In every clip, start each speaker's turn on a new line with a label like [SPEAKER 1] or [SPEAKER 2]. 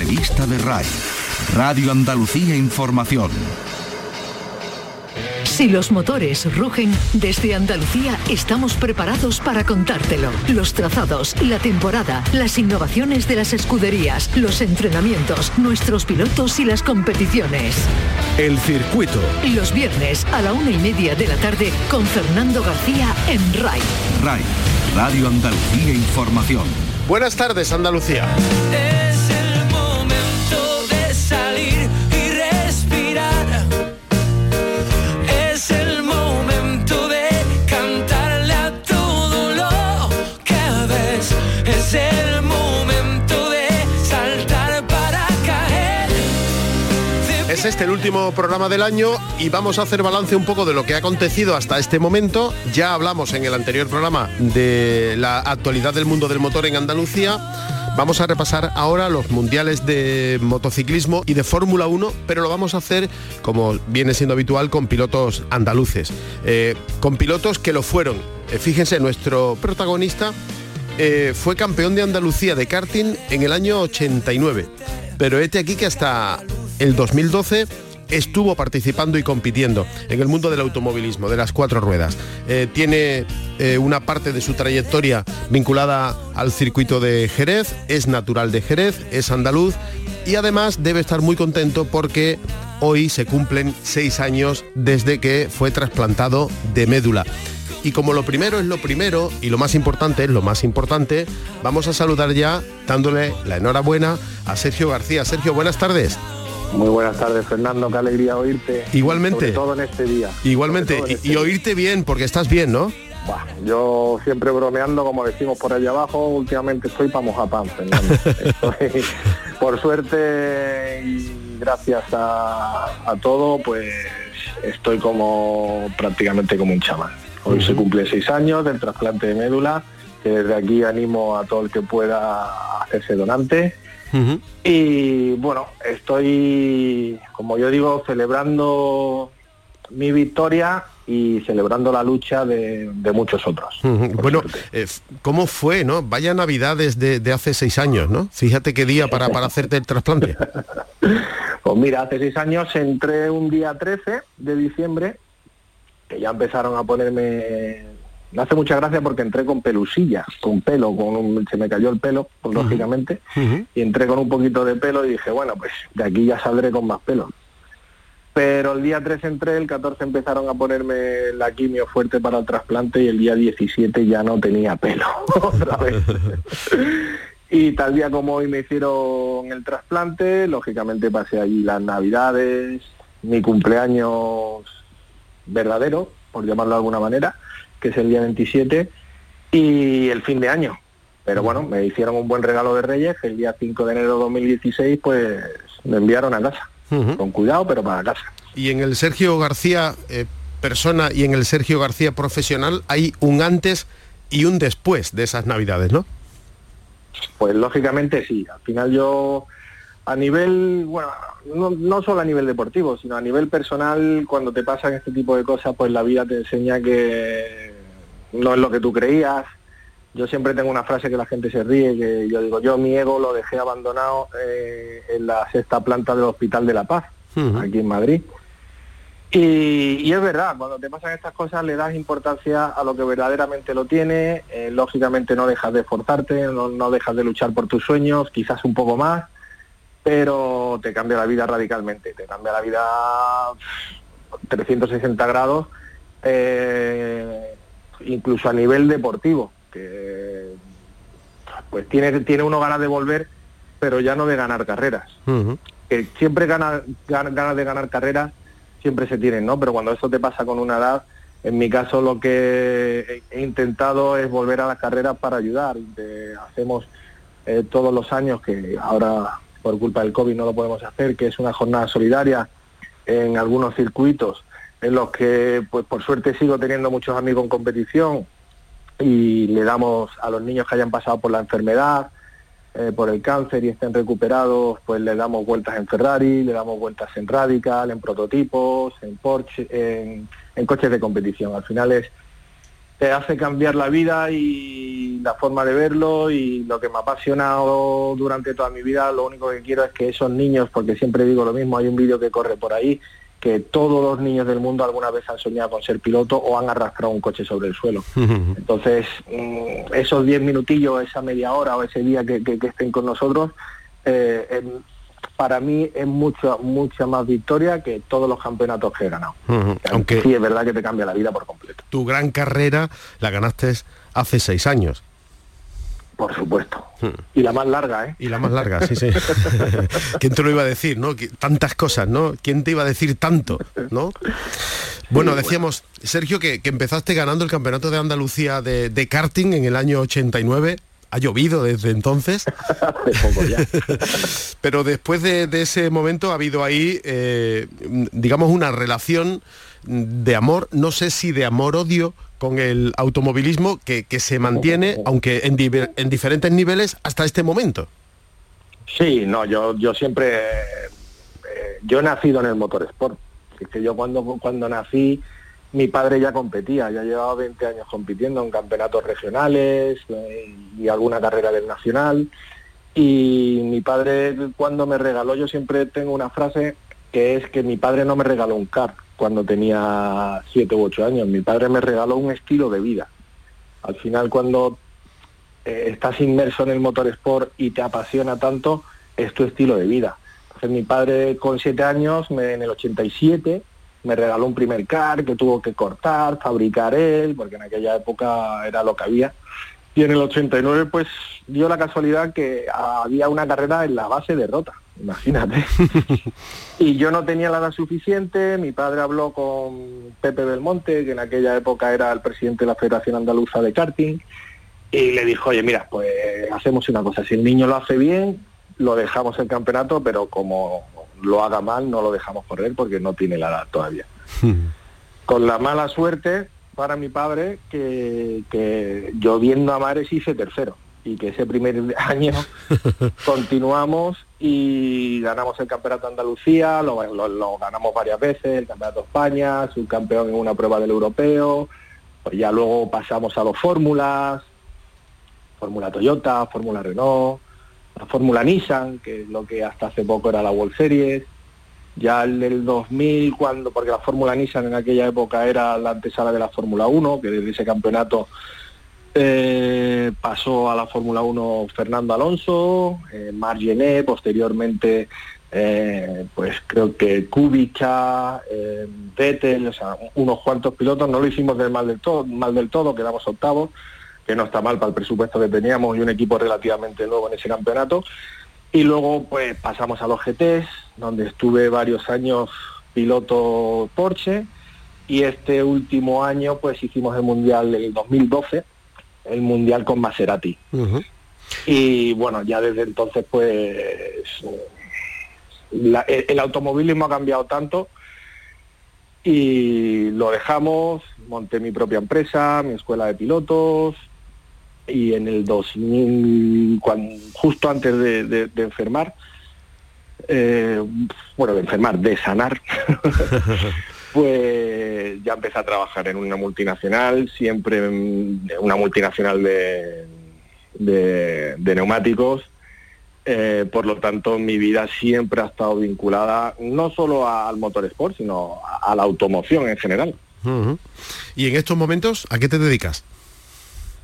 [SPEAKER 1] revista de RAI, Radio Andalucía Información.
[SPEAKER 2] Si los motores rugen, desde Andalucía estamos preparados para contártelo. Los trazados, la temporada, las innovaciones de las escuderías, los entrenamientos, nuestros pilotos y las competiciones.
[SPEAKER 3] El circuito.
[SPEAKER 2] Los viernes a la una y media de la tarde con Fernando García en RAI.
[SPEAKER 1] RAI, Radio Andalucía Información.
[SPEAKER 3] Buenas tardes, Andalucía. Es este el último programa del año y vamos a hacer balance un poco de lo que ha acontecido hasta este momento. Ya hablamos en el anterior programa de la actualidad del mundo del motor en Andalucía. Vamos a repasar ahora los mundiales de motociclismo y de Fórmula 1, pero lo vamos a hacer, como viene siendo habitual, con pilotos andaluces. Eh, con pilotos que lo fueron. Eh, fíjense, nuestro protagonista eh, fue campeón de Andalucía de karting en el año 89. Pero este aquí que hasta el 2012 estuvo participando y compitiendo en el mundo del automovilismo, de las cuatro ruedas. Eh, tiene eh, una parte de su trayectoria vinculada al circuito de Jerez, es natural de Jerez, es andaluz y además debe estar muy contento porque hoy se cumplen seis años desde que fue trasplantado de médula. Y como lo primero es lo primero y lo más importante es lo más importante, vamos a saludar ya dándole la enhorabuena a Sergio García. Sergio, buenas tardes.
[SPEAKER 4] Muy buenas tardes, Fernando. Qué alegría oírte.
[SPEAKER 3] Igualmente.
[SPEAKER 4] todo en este día.
[SPEAKER 3] Igualmente. y, este oírte bien, porque estás bien, ¿no?
[SPEAKER 4] yo siempre bromeando, como decimos por allá abajo, últimamente estoy para mojar pan, Fernando. por suerte y gracias a, todo, pues estoy como prácticamente como un chamán. Hoy se cumple seis años del trasplante de médula, que desde aquí animo a todo el que pueda hacerse donante y bueno, estoy, como yo digo, celebrando mi victoria y celebrando la lucha de, muchos otros.
[SPEAKER 3] Bueno, eh, ¿cómo fue, no? Vaya navidades de, hace seis años, ¿no? Fíjate qué día para, para hacerte el trasplante.
[SPEAKER 4] pues mira, hace seis años entré un día 13 de diciembre, que ya empezaron a ponerme me hace mucha gracia porque entré con pelusilla, con pelo, con se me cayó el pelo, pues, lógicamente, y entré con un poquito de pelo y dije, bueno, pues de aquí ya saldré con más pelo. Pero el día 3 entré, el 14 empezaron a ponerme la quimio fuerte para el trasplante y el día 17 ya no tenía pelo otra vez. y tal día como hoy me hicieron el trasplante, lógicamente pasé allí las navidades, mi cumpleaños verdadero, por llamarlo de alguna manera, que es el día 27, y el fin de año. Pero bueno, me hicieron un buen regalo de Reyes, el día 5 de enero de 2016, pues me enviaron a casa. Con cuidado, pero para casa.
[SPEAKER 3] Y en el Sergio García eh, persona y en el Sergio García profesional hay un antes y un después de esas navidades, ¿no?
[SPEAKER 4] Pues lógicamente sí. Al final yo a nivel, bueno, no, no, solo a nivel deportivo, sino a nivel personal, cuando te pasan este tipo de cosas, pues la vida te enseña que no es lo que tú creías. Yo siempre tengo una frase que la gente se ríe, que yo digo, yo mi ego lo dejé abandonado eh, en la sexta planta del Hospital de la Paz, aquí en Madrid. Y, es verdad, cuando te pasan estas cosas le das importancia a lo que verdaderamente lo tiene, eh, lógicamente no dejas de esforzarte, no, no dejas de luchar por tus sueños, quizás un poco más, pero te cambia la vida radicalmente, te cambia la vida 360 grados, eh, incluso a nivel deportivo, que pues tiene, tiene uno ganas de volver, pero ya no de ganar carreras. Que siempre ganas ganas de ganar carreras, siempre se tienen, ¿no? Pero cuando eso te pasa con una edad, en mi caso lo que he intentado es volver a las carreras para ayudar. hacemos eh, todos los años, que ahora por culpa del COVID no lo podemos hacer, que es una jornada solidaria en algunos circuitos en los que, pues por suerte sigo teniendo muchos amigos en competición y le damos a los niños que hayan pasado por la enfermedad, eh, por el cáncer y estén recuperados, pues le damos vueltas en Ferrari, le damos vueltas en Radical, en prototipos, en Porsche, en, en coches de competición. Al final es te hace cambiar la vida y la forma de verlo y lo que me ha apasionado durante toda mi vida, lo único que quiero es que esos niños, porque siempre digo lo mismo, hay un vídeo que corre por ahí, que todos los niños del mundo alguna vez han soñado con ser piloto o han arrastrado un coche sobre el suelo. Entonces, mm, esos 10 minutillos, esa media hora o ese día que, estén con nosotros, eh, para mí es mucha, mucha más victoria que todos los campeonatos que he ganado.
[SPEAKER 3] Aunque
[SPEAKER 4] sí es verdad que te cambia la vida por completo.
[SPEAKER 3] Tu gran carrera la ganaste hace seis años.
[SPEAKER 4] Por supuesto. Y la más larga, ¿eh?
[SPEAKER 3] Y la más larga, sí, sí. ¿Quién te lo iba a decir, no? Tantas cosas, ¿no? ¿Quién te iba a decir tanto, no? Bueno, decíamos, Sergio, que, empezaste ganando el Campeonato de Andalucía de, de karting en el año 89 ha llovido desde entonces. Pero después de, ese momento ha habido ahí, eh, digamos, una relación de amor, no sé si de amor-odio con el automovilismo que, se mantiene, aunque en, en, diferentes niveles, hasta este momento.
[SPEAKER 4] Sí, no, yo, yo siempre, eh, yo he nacido en el motorsport. Es que yo cuando, cuando nací mi padre ya competía, ya llevaba 20 años compitiendo en campeonatos regionales eh, y alguna carrera del nacional. Y mi padre cuando me regaló, yo siempre tengo una frase que es que mi padre no me regaló un car cuando tenía 7 u 8 años, mi padre me regaló un estilo de vida. Al final cuando eh, estás inmerso en el motorsport y te apasiona tanto, es tu estilo de vida. Entonces mi padre con 7 años, me, en el 87, me regaló un primer car que tuvo que cortar, fabricar él, porque en aquella época era lo que había. Y en el 89 pues dio la casualidad que había una carrera en la base de Rota, imagínate. y yo no tenía la edad suficiente, mi padre habló con Pepe Belmonte, que en aquella época era el presidente de la Federación Andaluza de Karting, y le dijo, oye, mira, pues hacemos una cosa, si el niño lo hace bien, lo dejamos el campeonato, pero como lo haga mal, no lo dejamos correr porque no tiene la edad todavía. Con la mala suerte para mi padre que, que yo viendo a Mares hice tercero y que ese primer año continuamos y ganamos el Campeonato de Andalucía, lo, ganamos varias veces, el Campeonato de España, subcampeón en una prueba del europeo, pues ya luego pasamos a los fórmulas, Fórmula Toyota, Fórmula Renault, la Fórmula Nissan, que es lo que hasta hace poco era la World Series. Ya en el 2000, cuando, porque la Fórmula Nissan en aquella época era la antesala de la Fórmula 1, que desde ese campeonato eh, pasó a la Fórmula 1 Fernando Alonso, eh, posteriormente eh, pues creo que Kubica, eh, Vettel, unos cuantos pilotos, no lo hicimos del mal del todo, mal del todo, quedamos octavos, que no está mal para el presupuesto que teníamos y un equipo relativamente nuevo en ese campeonato. Y luego pues pasamos a los GTs, donde estuve varios años piloto Porsche y este último año pues hicimos el Mundial del 2012, el Mundial con Maserati. Y bueno, ya desde entonces pues el automovilismo ha cambiado tanto y lo dejamos, monté mi propia empresa, mi escuela de pilotos, y en el 2000, justo antes de, enfermar, eh, bueno, de enfermar, de sanar, pues ya empecé a trabajar en una multinacional, siempre una multinacional de, de, neumáticos. Eh, por lo tanto, mi vida siempre ha estado vinculada no solo al motorsport, sino a, la automoción en general.
[SPEAKER 3] ¿Y en estos momentos a qué te dedicas?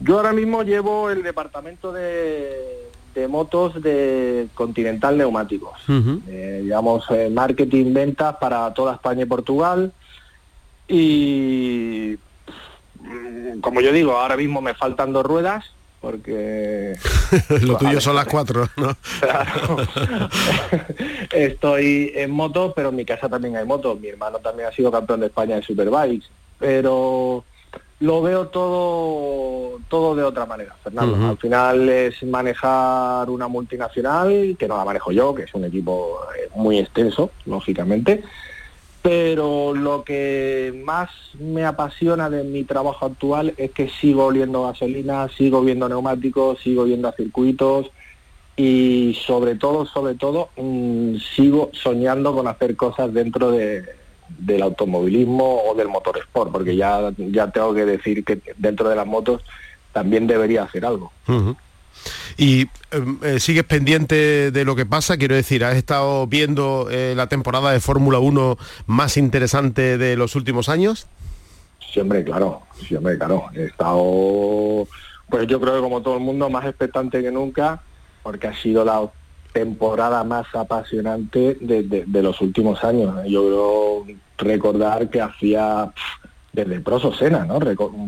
[SPEAKER 4] Yo ahora mismo llevo el departamento de, motos de Continental Neumáticos. Eh, digamos, eh, marketing, ventas para toda España y Portugal. Y mm, como yo digo, ahora mismo me faltan dos ruedas porque
[SPEAKER 3] lo tuyo son las cuatro, ¿no?
[SPEAKER 4] Estoy en moto, pero en mi casa también hay motos. Mi hermano también ha sido campeón de España de Superbikes, pero lo veo todo todo de otra manera, Fernando. Al final es manejar una multinacional, que no la manejo yo, que es un equipo eh, muy extenso, lógicamente, pero lo que más me apasiona de mi trabajo actual es que sigo oliendo gasolina, sigo viendo neumáticos, sigo viendo a circuitos y sobre todo, sobre todo, mm, sigo soñando con hacer cosas dentro de, del automovilismo o del motorsport, porque ya, ya tengo que decir que dentro de las motos también debería hacer algo.
[SPEAKER 3] Y em, eh, sigues pendiente de lo que pasa, quiero decir, has estado viendo eh, la temporada de Fórmula 1 más interesante de los últimos años.
[SPEAKER 4] Siempre, claro, siempre, claro. He estado, pues yo creo que como todo el mundo, más expectante que nunca, porque ha sido la temporada más apasionante de, los últimos años. Yo creo recordar que hacía desde Proso Sena, ¿no?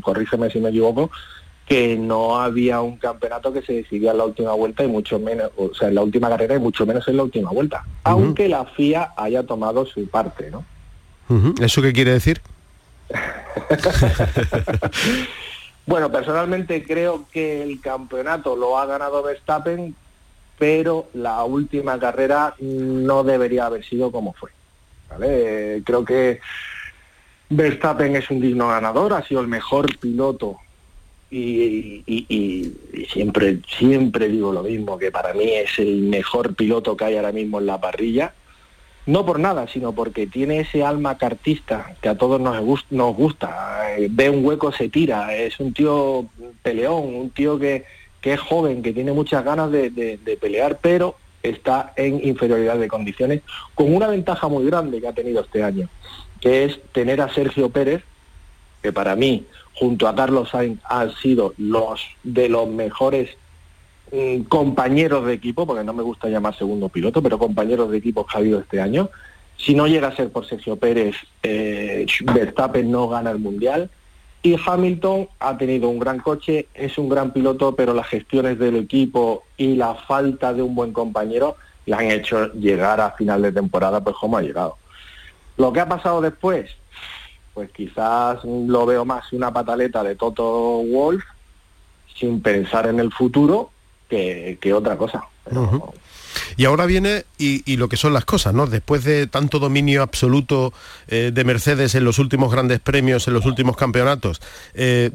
[SPEAKER 4] corrígeme si me equivoco, que no había un campeonato que se decidía en la última vuelta y mucho menos, o sea, en la última carrera y mucho menos en la última vuelta, aunque la FIA haya tomado su parte, ¿no?
[SPEAKER 3] ¿Eso qué quiere decir?
[SPEAKER 4] bueno, personalmente creo que el campeonato lo ha ganado Verstappen, pero la última carrera no debería haber sido como fue. Creo que Verstappen es un digno ganador, ha sido el mejor piloto y, siempre, siempre digo lo mismo, que para mí es el mejor piloto que hay ahora mismo en la parrilla. No por nada, sino porque tiene ese alma cartista que a todos nos, nos gusta. Ve un hueco, se tira. Es un tío peleón, un tío que, que es joven, que tiene muchas ganas de, pelear, pero está en inferioridad de condiciones, con una ventaja muy grande que ha tenido este año, que es tener a Sergio Pérez, que para mí junto a Carlos Sainz han sido los de los mejores mm, compañeros de equipo, porque no me gusta llamar segundo piloto, pero compañeros de equipo que ha habido este año. Si no llega a ser por Sergio Pérez, eh, Verstappen no gana el Mundial. Y Hamilton ha tenido un gran coche, es un gran piloto, pero las gestiones del equipo y la falta de un buen compañero le han hecho llegar a final de temporada pues como ha llegado. Lo que ha pasado después, pues quizás lo veo más una pataleta de Toto Wolf sin pensar en el futuro que, otra cosa.
[SPEAKER 3] Y ahora viene y, lo que son las cosas, ¿no? Después de tanto dominio absoluto eh, de Mercedes en los últimos grandes premios, en los últimos campeonatos, eh,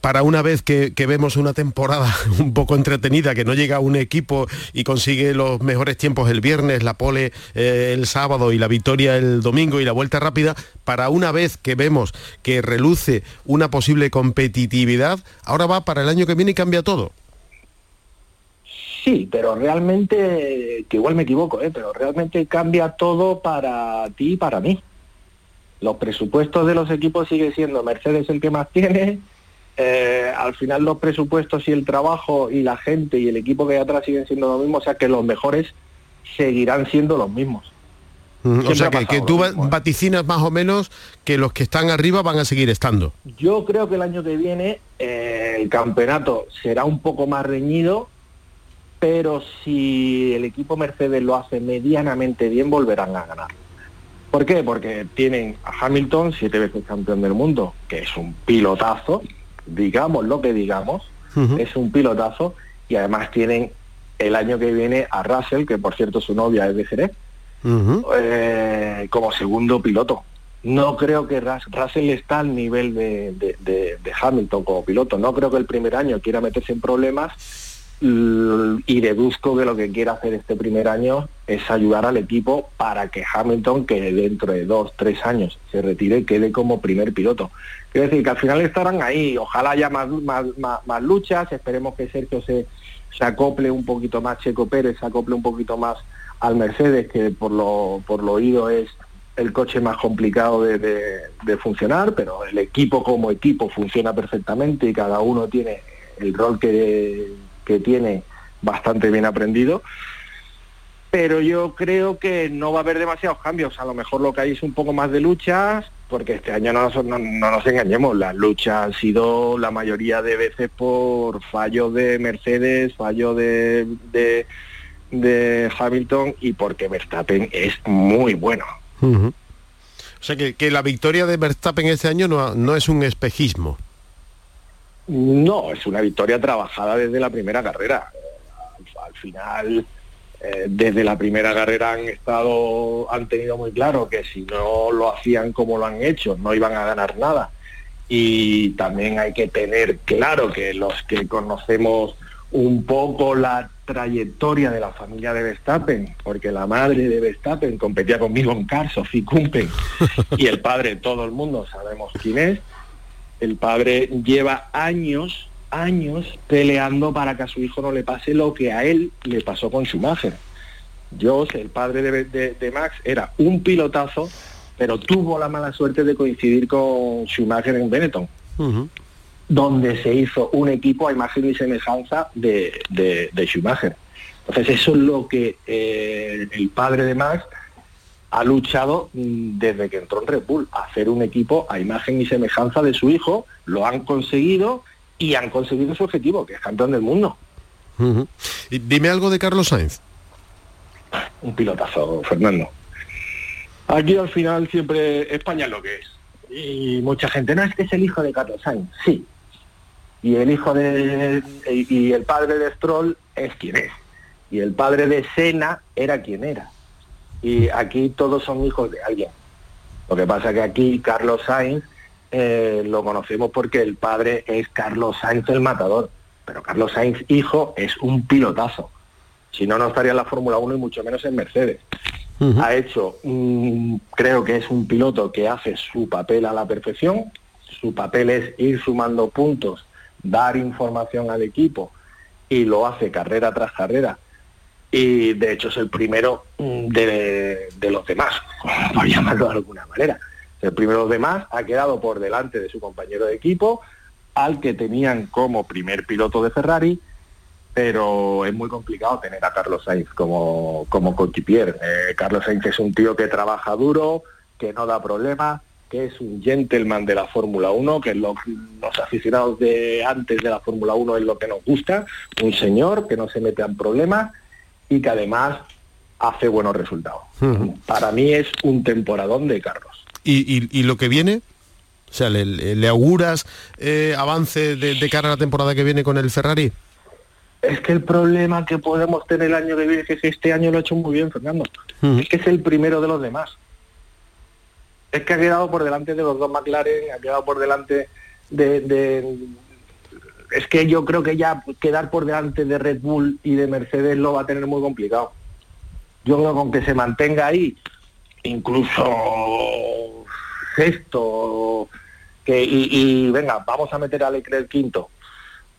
[SPEAKER 3] para una vez que, vemos una temporada un poco entretenida, que no llega un equipo y consigue los mejores tiempos el viernes, la pole eh, el sábado y la victoria el domingo y la vuelta rápida, para una vez que vemos que reluce una posible competitividad, ahora va para el año que viene y cambia todo.
[SPEAKER 4] Sí, pero realmente, que igual me equivoco, ¿eh? pero realmente cambia todo para ti y para mí. Los presupuestos de los equipos sigue siendo Mercedes el que más tiene, eh, al final los presupuestos y el trabajo y la gente y el equipo que hay atrás siguen siendo los mismos, o sea que los mejores seguirán siendo los mismos.
[SPEAKER 3] o sea que, tú ¿eh? vaticinas más o menos que los que están arriba van a seguir estando.
[SPEAKER 4] Yo creo que el año que viene eh, el campeonato será un poco más reñido, pero si el equipo Mercedes lo hace medianamente bien, volverán a ganar. ¿Por qué? Porque tienen a Hamilton, siete veces campeón del mundo, que es un pilotazo, digamos lo que digamos, es un pilotazo y además tienen el año que viene a Russell, que por cierto su novia es de Jerez, eh, como segundo piloto. No creo que Russell está al nivel de, de, Hamilton como piloto. No creo que el primer año quiera meterse en problemas y deduzco que lo que quiere hacer este primer año es ayudar al equipo para que Hamilton, que dentro de dos, tres años se retire, quede como primer piloto. Quiero decir que al final estarán ahí, ojalá haya más, más, luchas, esperemos que Sergio se, se acople un poquito más, Checo Pérez se acople un poquito más al Mercedes, que por lo, por lo oído es el coche más complicado de, de funcionar, pero el equipo como equipo funciona perfectamente y cada uno tiene el rol que que tiene bastante bien aprendido. Pero yo creo que no va a haber demasiados cambios. A lo mejor lo que hay es un poco más de luchas, porque este año no nos, no, nos engañemos, las luchas han sido la mayoría de veces por fallo de Mercedes, fallo de, de, Hamilton y porque Verstappen es muy bueno.
[SPEAKER 3] O sea que, que, la victoria de Verstappen este año no, no es un espejismo.
[SPEAKER 4] No, es una victoria trabajada desde la primera carrera. Al, final, eh, desde la primera carrera han estado, han tenido muy claro que si no lo hacían como lo han hecho, no iban a ganar nada. Y también hay que tener claro que los que conocemos un poco la trayectoria de la familia de Verstappen, porque la madre de Verstappen competía conmigo en Cars, Sophie Kumpen, y el padre, todo el mundo sabemos quién es. El padre lleva años, años peleando para que a su hijo no le pase lo que a él le pasó con Schumacher. Josh, el padre de, Max, era un pilotazo, pero tuvo la mala suerte de coincidir con Schumacher en Benetton donde se hizo un equipo a imagen y semejanza de, de, Schumacher. Entonces eso es lo que eh, el padre de Max ha luchado desde que entró en Red Bull, hacer un equipo a imagen y semejanza de su hijo, lo han conseguido y han conseguido su objetivo, que es campeón del mundo.
[SPEAKER 3] y dime algo de Carlos Sainz.
[SPEAKER 4] Un pilotazo, Fernando. Aquí al final siempre España es lo que es. Y mucha gente, no es que es el hijo de Carlos Sainz. Sí, y el hijo de y el padre de Stroll es quien es y el padre de Sena era quien era y aquí todos son hijos de alguien. Lo que pasa que aquí Carlos Sainz eh, lo conocemos porque el padre es Carlos Sainz el matador. Pero Carlos Sainz hijo es un pilotazo. Si no no estaría en la Fórmula 1 y mucho menos en Mercedes. Ha hecho creo que es un piloto que hace su papel a la perfección. Su papel es ir sumando puntos dar información al equipo y lo hace carrera tras carrera. Y de hecho es el primero mm, de, los demás, por llamarlo de alguna manera. El primero de los demás ha quedado por delante de su compañero de equipo, al que tenían como primer piloto de Ferrari, pero es muy complicado tener a Carlos Sainz como, como coequipier. Eh, Carlos Sainz es un tío que trabaja duro, que no da problemas, que es un gentleman de la Fórmula 1, que los aficionados de antes de la Fórmula 1 es lo que nos gusta, un señor que no se mete en problemas y que además hace buenos resultados. Para mí es un temporadón de Carlos.
[SPEAKER 3] ¿Y, lo que viene? O sea, ¿le, auguras eh, avance de, cara a la temporada que viene con el Ferrari?
[SPEAKER 4] Es que el problema que podemos tener el año que viene es que este año lo ha hecho muy bien, Fernando. Es que es el primero de los demás es que ha quedado por delante de los dos McLaren, ha quedado por delante de, Es que yo creo que ya quedar por delante de Red Bull y de Mercedes lo va a tener muy complicado. Yo creo que con que se mantenga ahí, incluso sexto, que, y, venga, vamos a meter a Leclerc quinto,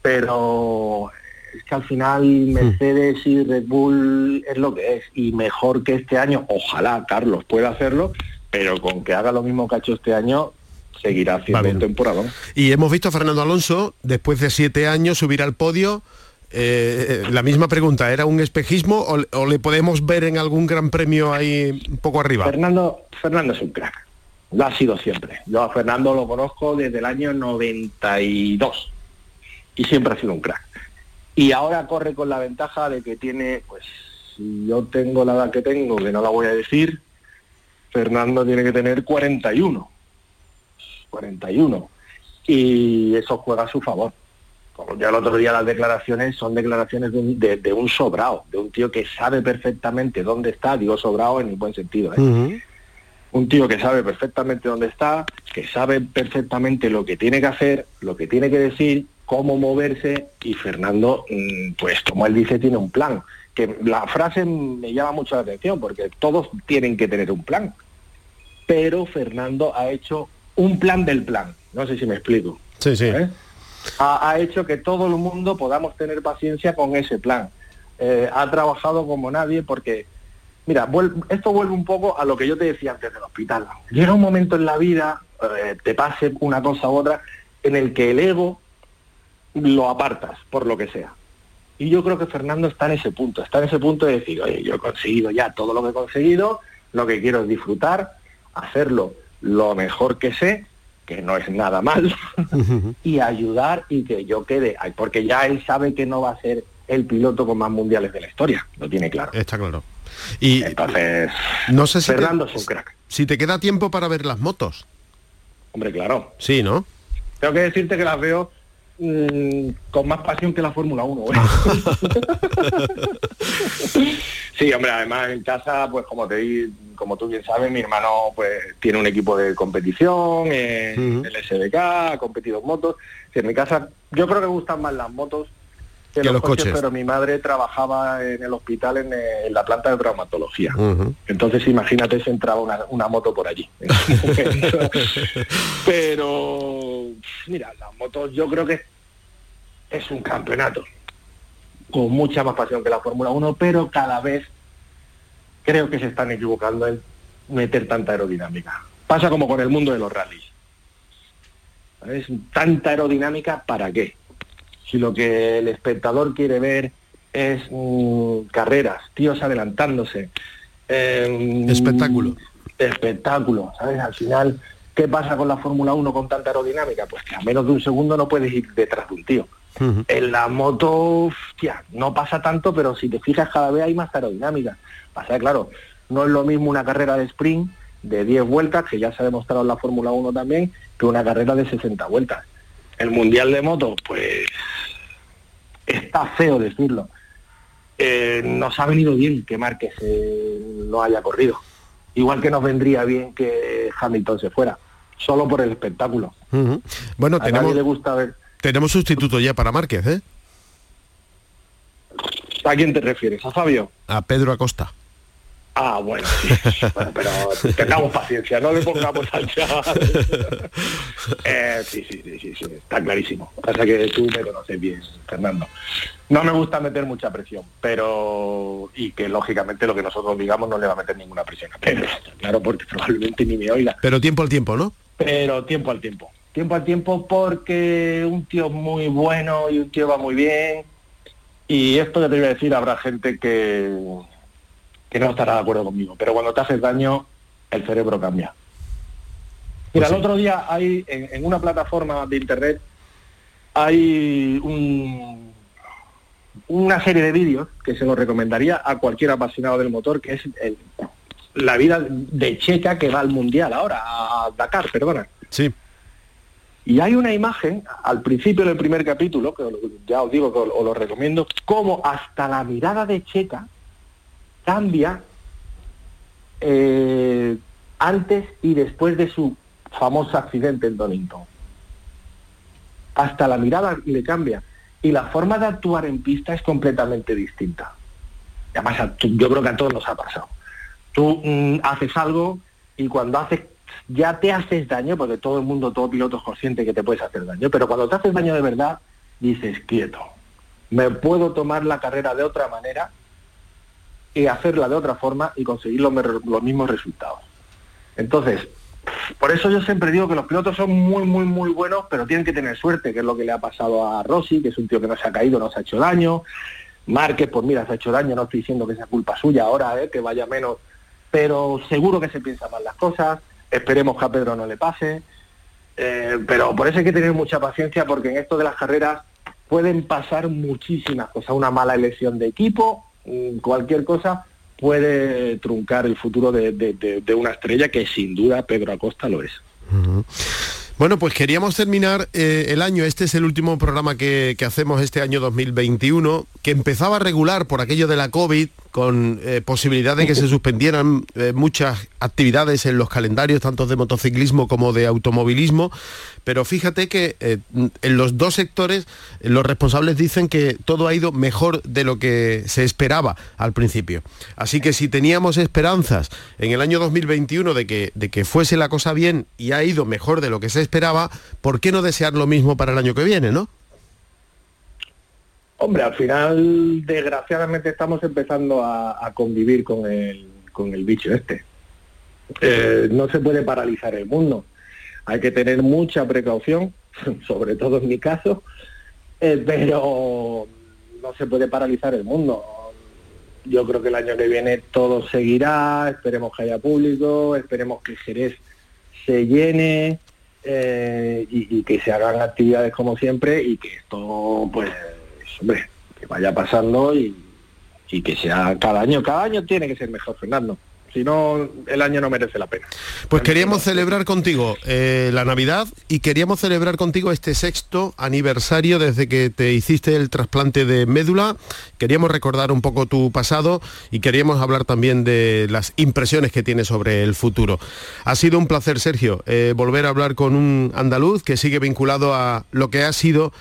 [SPEAKER 4] pero es que al final Mercedes y Red Bull es lo que es, y mejor que este año, ojalá Carlos pueda hacerlo, pero con que haga lo mismo que ha hecho este año, seguirá haciendo un temporada.
[SPEAKER 3] Y hemos visto a Fernando Alonso, después de siete años, subir al podio. Eh, la misma pregunta, ¿era un espejismo o, le podemos ver en algún gran premio ahí un poco arriba?
[SPEAKER 4] Fernando, Fernando es un crack, lo ha sido siempre. Yo a Fernando lo conozco desde el año 92 y siempre ha sido un crack. Y ahora corre con la ventaja de que tiene, pues, si yo tengo la edad que tengo, que no la voy a decir, Fernando tiene que tener 41. 41. Y eso juega a su favor. Como ya el otro día las declaraciones son declaraciones de un, sobrado, de un tío que sabe perfectamente dónde está, digo sobrado en el buen sentido. ¿eh? Un tío que sabe perfectamente dónde está, que sabe perfectamente lo que tiene que hacer, lo que tiene que decir, cómo moverse y Fernando, mm, pues como él dice, tiene un plan que la frase me llama mucho la atención porque todos tienen que tener un plan, pero Fernando ha hecho un plan del plan, no sé si me explico.
[SPEAKER 3] Sí, sí.
[SPEAKER 4] ¿Eh? Ha, hecho que todo el mundo podamos tener paciencia con ese plan. Eh, ha trabajado como nadie porque, mira, esto vuelve un poco a lo que yo te decía antes del hospital. Llega un momento en la vida, eh, te pase una cosa u otra, en el que el ego lo apartas, por lo que sea. Y yo creo que Fernando está en ese punto, está en ese punto de decir, oye, yo he conseguido ya todo lo que he conseguido, lo que quiero es disfrutar, hacerlo lo mejor que sé, que no es nada mal, y ayudar y que yo quede, porque ya él sabe que no va a ser el piloto con más mundiales de la historia, lo tiene claro.
[SPEAKER 3] Está claro. Y
[SPEAKER 4] entonces, no sé si Fernando es un crack.
[SPEAKER 3] Si te queda tiempo para ver las motos.
[SPEAKER 4] Hombre, claro.
[SPEAKER 3] Sí, ¿no?
[SPEAKER 4] Tengo que decirte que las veo Mm, con más pasión que la Fórmula 1. sí, hombre, además en casa, pues como te como tú bien sabes, mi hermano pues tiene un equipo de competición, el SBK, ha competido en motos. en mi casa yo creo que gustan más las motos que,
[SPEAKER 3] Que
[SPEAKER 4] los,
[SPEAKER 3] los
[SPEAKER 4] coches,
[SPEAKER 3] coches.
[SPEAKER 4] pero mi madre trabajaba en el hospital en, eh, en la planta de traumatología. Entonces imagínate si entraba una, una moto por allí. pero mira, las motos yo creo que es un campeonato con mucha más pasión que la Fórmula 1, pero cada vez creo que se están equivocando en meter tanta aerodinámica. Pasa como con el mundo de los rallies. ¿Sabes? Tanta aerodinámica, ¿para qué? Si lo que el espectador quiere ver es mm, carreras, tíos adelantándose. eh,
[SPEAKER 3] Espectáculo.
[SPEAKER 4] Espectáculo, ¿sabes? Al final, ¿qué pasa con la Fórmula 1 con tanta aerodinámica? Pues que a menos de un segundo no puedes ir detrás de un tío. En la moto, hostia, no pasa tanto, pero si te fijas cada vez hay más aerodinámica. Pasa claro, no es lo mismo una carrera de sprint de 10 vueltas, que ya se ha demostrado en la Fórmula 1 también, que una carrera de 60 vueltas. El Mundial de Moto, pues está feo decirlo. Eh, nos ha venido bien que Márquez eh, no haya corrido. Igual que nos vendría bien que Hamilton se fuera, solo por el espectáculo.
[SPEAKER 3] Bueno,
[SPEAKER 4] A nadie
[SPEAKER 3] tenemos,
[SPEAKER 4] le gusta ver.
[SPEAKER 3] tenemos sustituto ya para Márquez, ¿eh?
[SPEAKER 4] ¿A quién te refieres? ¿A Fabio?
[SPEAKER 3] A Pedro Acosta.
[SPEAKER 4] Ah, bueno, sí. Bueno, pero tengamos paciencia, no le pongamos al chaval. Eh, sí, sí, sí, sí, sí, está clarísimo. Pasa que tú me conoces bien, Fernando. No me gusta meter mucha presión, pero... Y que lógicamente lo que nosotros digamos no le va a meter ninguna presión a Pedro. Claro, porque probablemente ni me oiga.
[SPEAKER 3] Pero tiempo al tiempo, ¿no?
[SPEAKER 4] Pero tiempo al tiempo. Tiempo al tiempo porque un tío muy bueno y un tío va muy bien. Y esto que te voy a decir, habrá gente que, que no estará de acuerdo conmigo. Pero cuando te haces daño, el cerebro cambia. Mira,
[SPEAKER 3] Pues
[SPEAKER 4] el otro día hay en, en una plataforma de internet hay un, una serie de vídeos que se los recomendaría a cualquier apasionado del motor, que es el- la vida de Checa que va al Mundial ahora, a Dakar, perdona.
[SPEAKER 3] Sí.
[SPEAKER 4] Y hay una imagen al principio del primer capítulo, que ya os digo que os, os lo recomiendo, cómo hasta la mirada de Checa cambia eh, antes y después de su famoso accidente en Donington. Hasta la mirada le cambia. Y la forma de actuar en pista es completamente distinta. Además, yo creo que a todos nos ha pasado. Tú mm, haces algo y cuando haces, ya te haces daño, porque todo el mundo, todo piloto consciente que te puedes hacer daño, pero cuando te haces daño de verdad, dices, quieto, me puedo tomar la carrera de otra manera hacerla de otra forma y conseguir los, mismos resultados. Entonces, por eso yo siempre digo que los pilotos son muy, muy, muy buenos, pero tienen que tener suerte, que es lo que le ha pasado a Rossi, que es un tío que no se ha caído, no se ha hecho daño. Márquez, pues mira, se ha hecho daño, no estoy diciendo que sea culpa suya ahora, ¿eh? que vaya menos, pero seguro que se piensan mal las cosas. Esperemos que a Pedro no le pase. Eh, pero por eso hay que tener mucha paciencia, porque en esto de las carreras pueden pasar muchísimas cosas. Una mala elección de equipo, cualquier cosa puede truncar el futuro de, una estrella que sin duda Pedro Acosta lo es.
[SPEAKER 3] Bueno, pues queríamos terminar eh, el año, este es el último programa que, que hacemos este año 2021, que empezaba regular por aquello de la COVID, con eh, posibilidad de que se suspendieran eh, muchas actividades en los calendarios, tanto de motociclismo como de automovilismo, pero fíjate que eh, en los dos sectores los responsables dicen que todo ha ido mejor de lo que se esperaba al principio. Así que si teníamos esperanzas en el año 2021 de que, de que fuese la cosa bien y ha ido mejor de lo que se esperaba, ¿por qué no desear lo mismo para el año que viene, no?
[SPEAKER 4] Hombre, al final, desgraciadamente, estamos empezando a, convivir con el, con el bicho este. Eh, no se puede paralizar el mundo. Hay que tener mucha precaución, sobre todo en mi caso, eh, pero no se puede paralizar el mundo. Yo creo que el año que viene todo seguirá, esperemos que haya público, esperemos que Jerez se llene eh, y, y que se hagan actividades como siempre y que esto, pues, hombre, que vaya pasando y, y que sea cada año. Cada año tiene que ser mejor, Fernando. Si no, el año no merece la pena.
[SPEAKER 3] Pues queríamos celebrar contigo eh, la Navidad y queríamos celebrar contigo este sexto aniversario desde que te hiciste el trasplante de médula. Queríamos recordar un poco tu pasado y queríamos hablar también de las impresiones que tienes sobre el futuro. Ha sido un placer, Sergio, eh, volver a hablar con un andaluz que sigue vinculado a lo que ha sido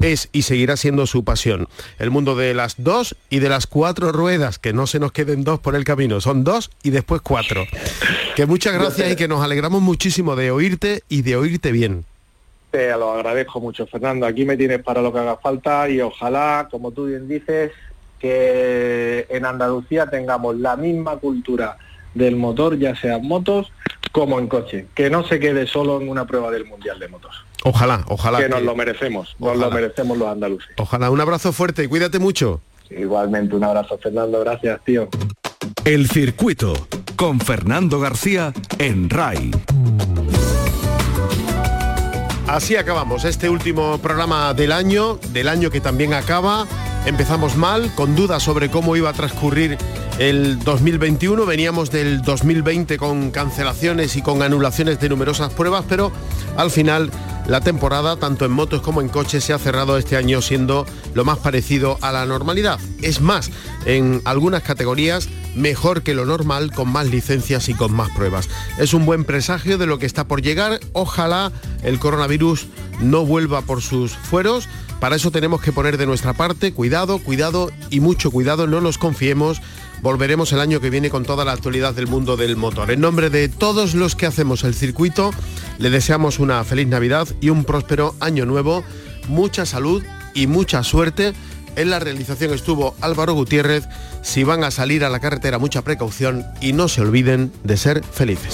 [SPEAKER 3] es y seguirá siendo su pasión. El mundo de las dos y de las cuatro ruedas, que no se nos queden dos por el camino, son dos y después cuatro. Que muchas gracias y que nos alegramos muchísimo de oírte y de oírte bien.
[SPEAKER 4] Te lo agradezco mucho, Fernando. Aquí me tienes para lo que haga falta y ojalá, como tú bien dices, que en Andalucía tengamos la misma cultura del motor, ya sean motos como en coche, que no se quede solo en una prueba del Mundial de Motos.
[SPEAKER 3] Ojalá, ojalá.
[SPEAKER 4] Que, nos lo merecemos, nos lo merecemos los andaluces.
[SPEAKER 3] Ojalá, un abrazo fuerte y cuídate mucho.
[SPEAKER 4] Igualmente, un abrazo Fernando, gracias tío.
[SPEAKER 1] El circuito con Fernando García en RAI.
[SPEAKER 3] Así acabamos este último programa del año, del año que también acaba. Empezamos mal, con dudas sobre cómo iba a transcurrir el 2021. Veníamos del 2020 con cancelaciones y con anulaciones de numerosas pruebas, pero al final la temporada, tanto en motos como en coches, se ha cerrado este año siendo lo más parecido a la normalidad. Es más, en algunas categorías mejor que lo normal, con más licencias y con más pruebas. Es un buen presagio de lo que está por llegar. Ojalá el coronavirus no vuelva por sus fueros. Para eso tenemos que poner de nuestra parte cuidado, cuidado y mucho cuidado. No nos confiemos. Volveremos el año que viene con toda la actualidad del mundo del motor. En nombre de todos los que hacemos el circuito, le deseamos una feliz Navidad y un próspero año nuevo, mucha salud y mucha suerte. En la realización estuvo Álvaro Gutiérrez. Si van a salir a la carretera, mucha precaución y no se olviden de ser felices.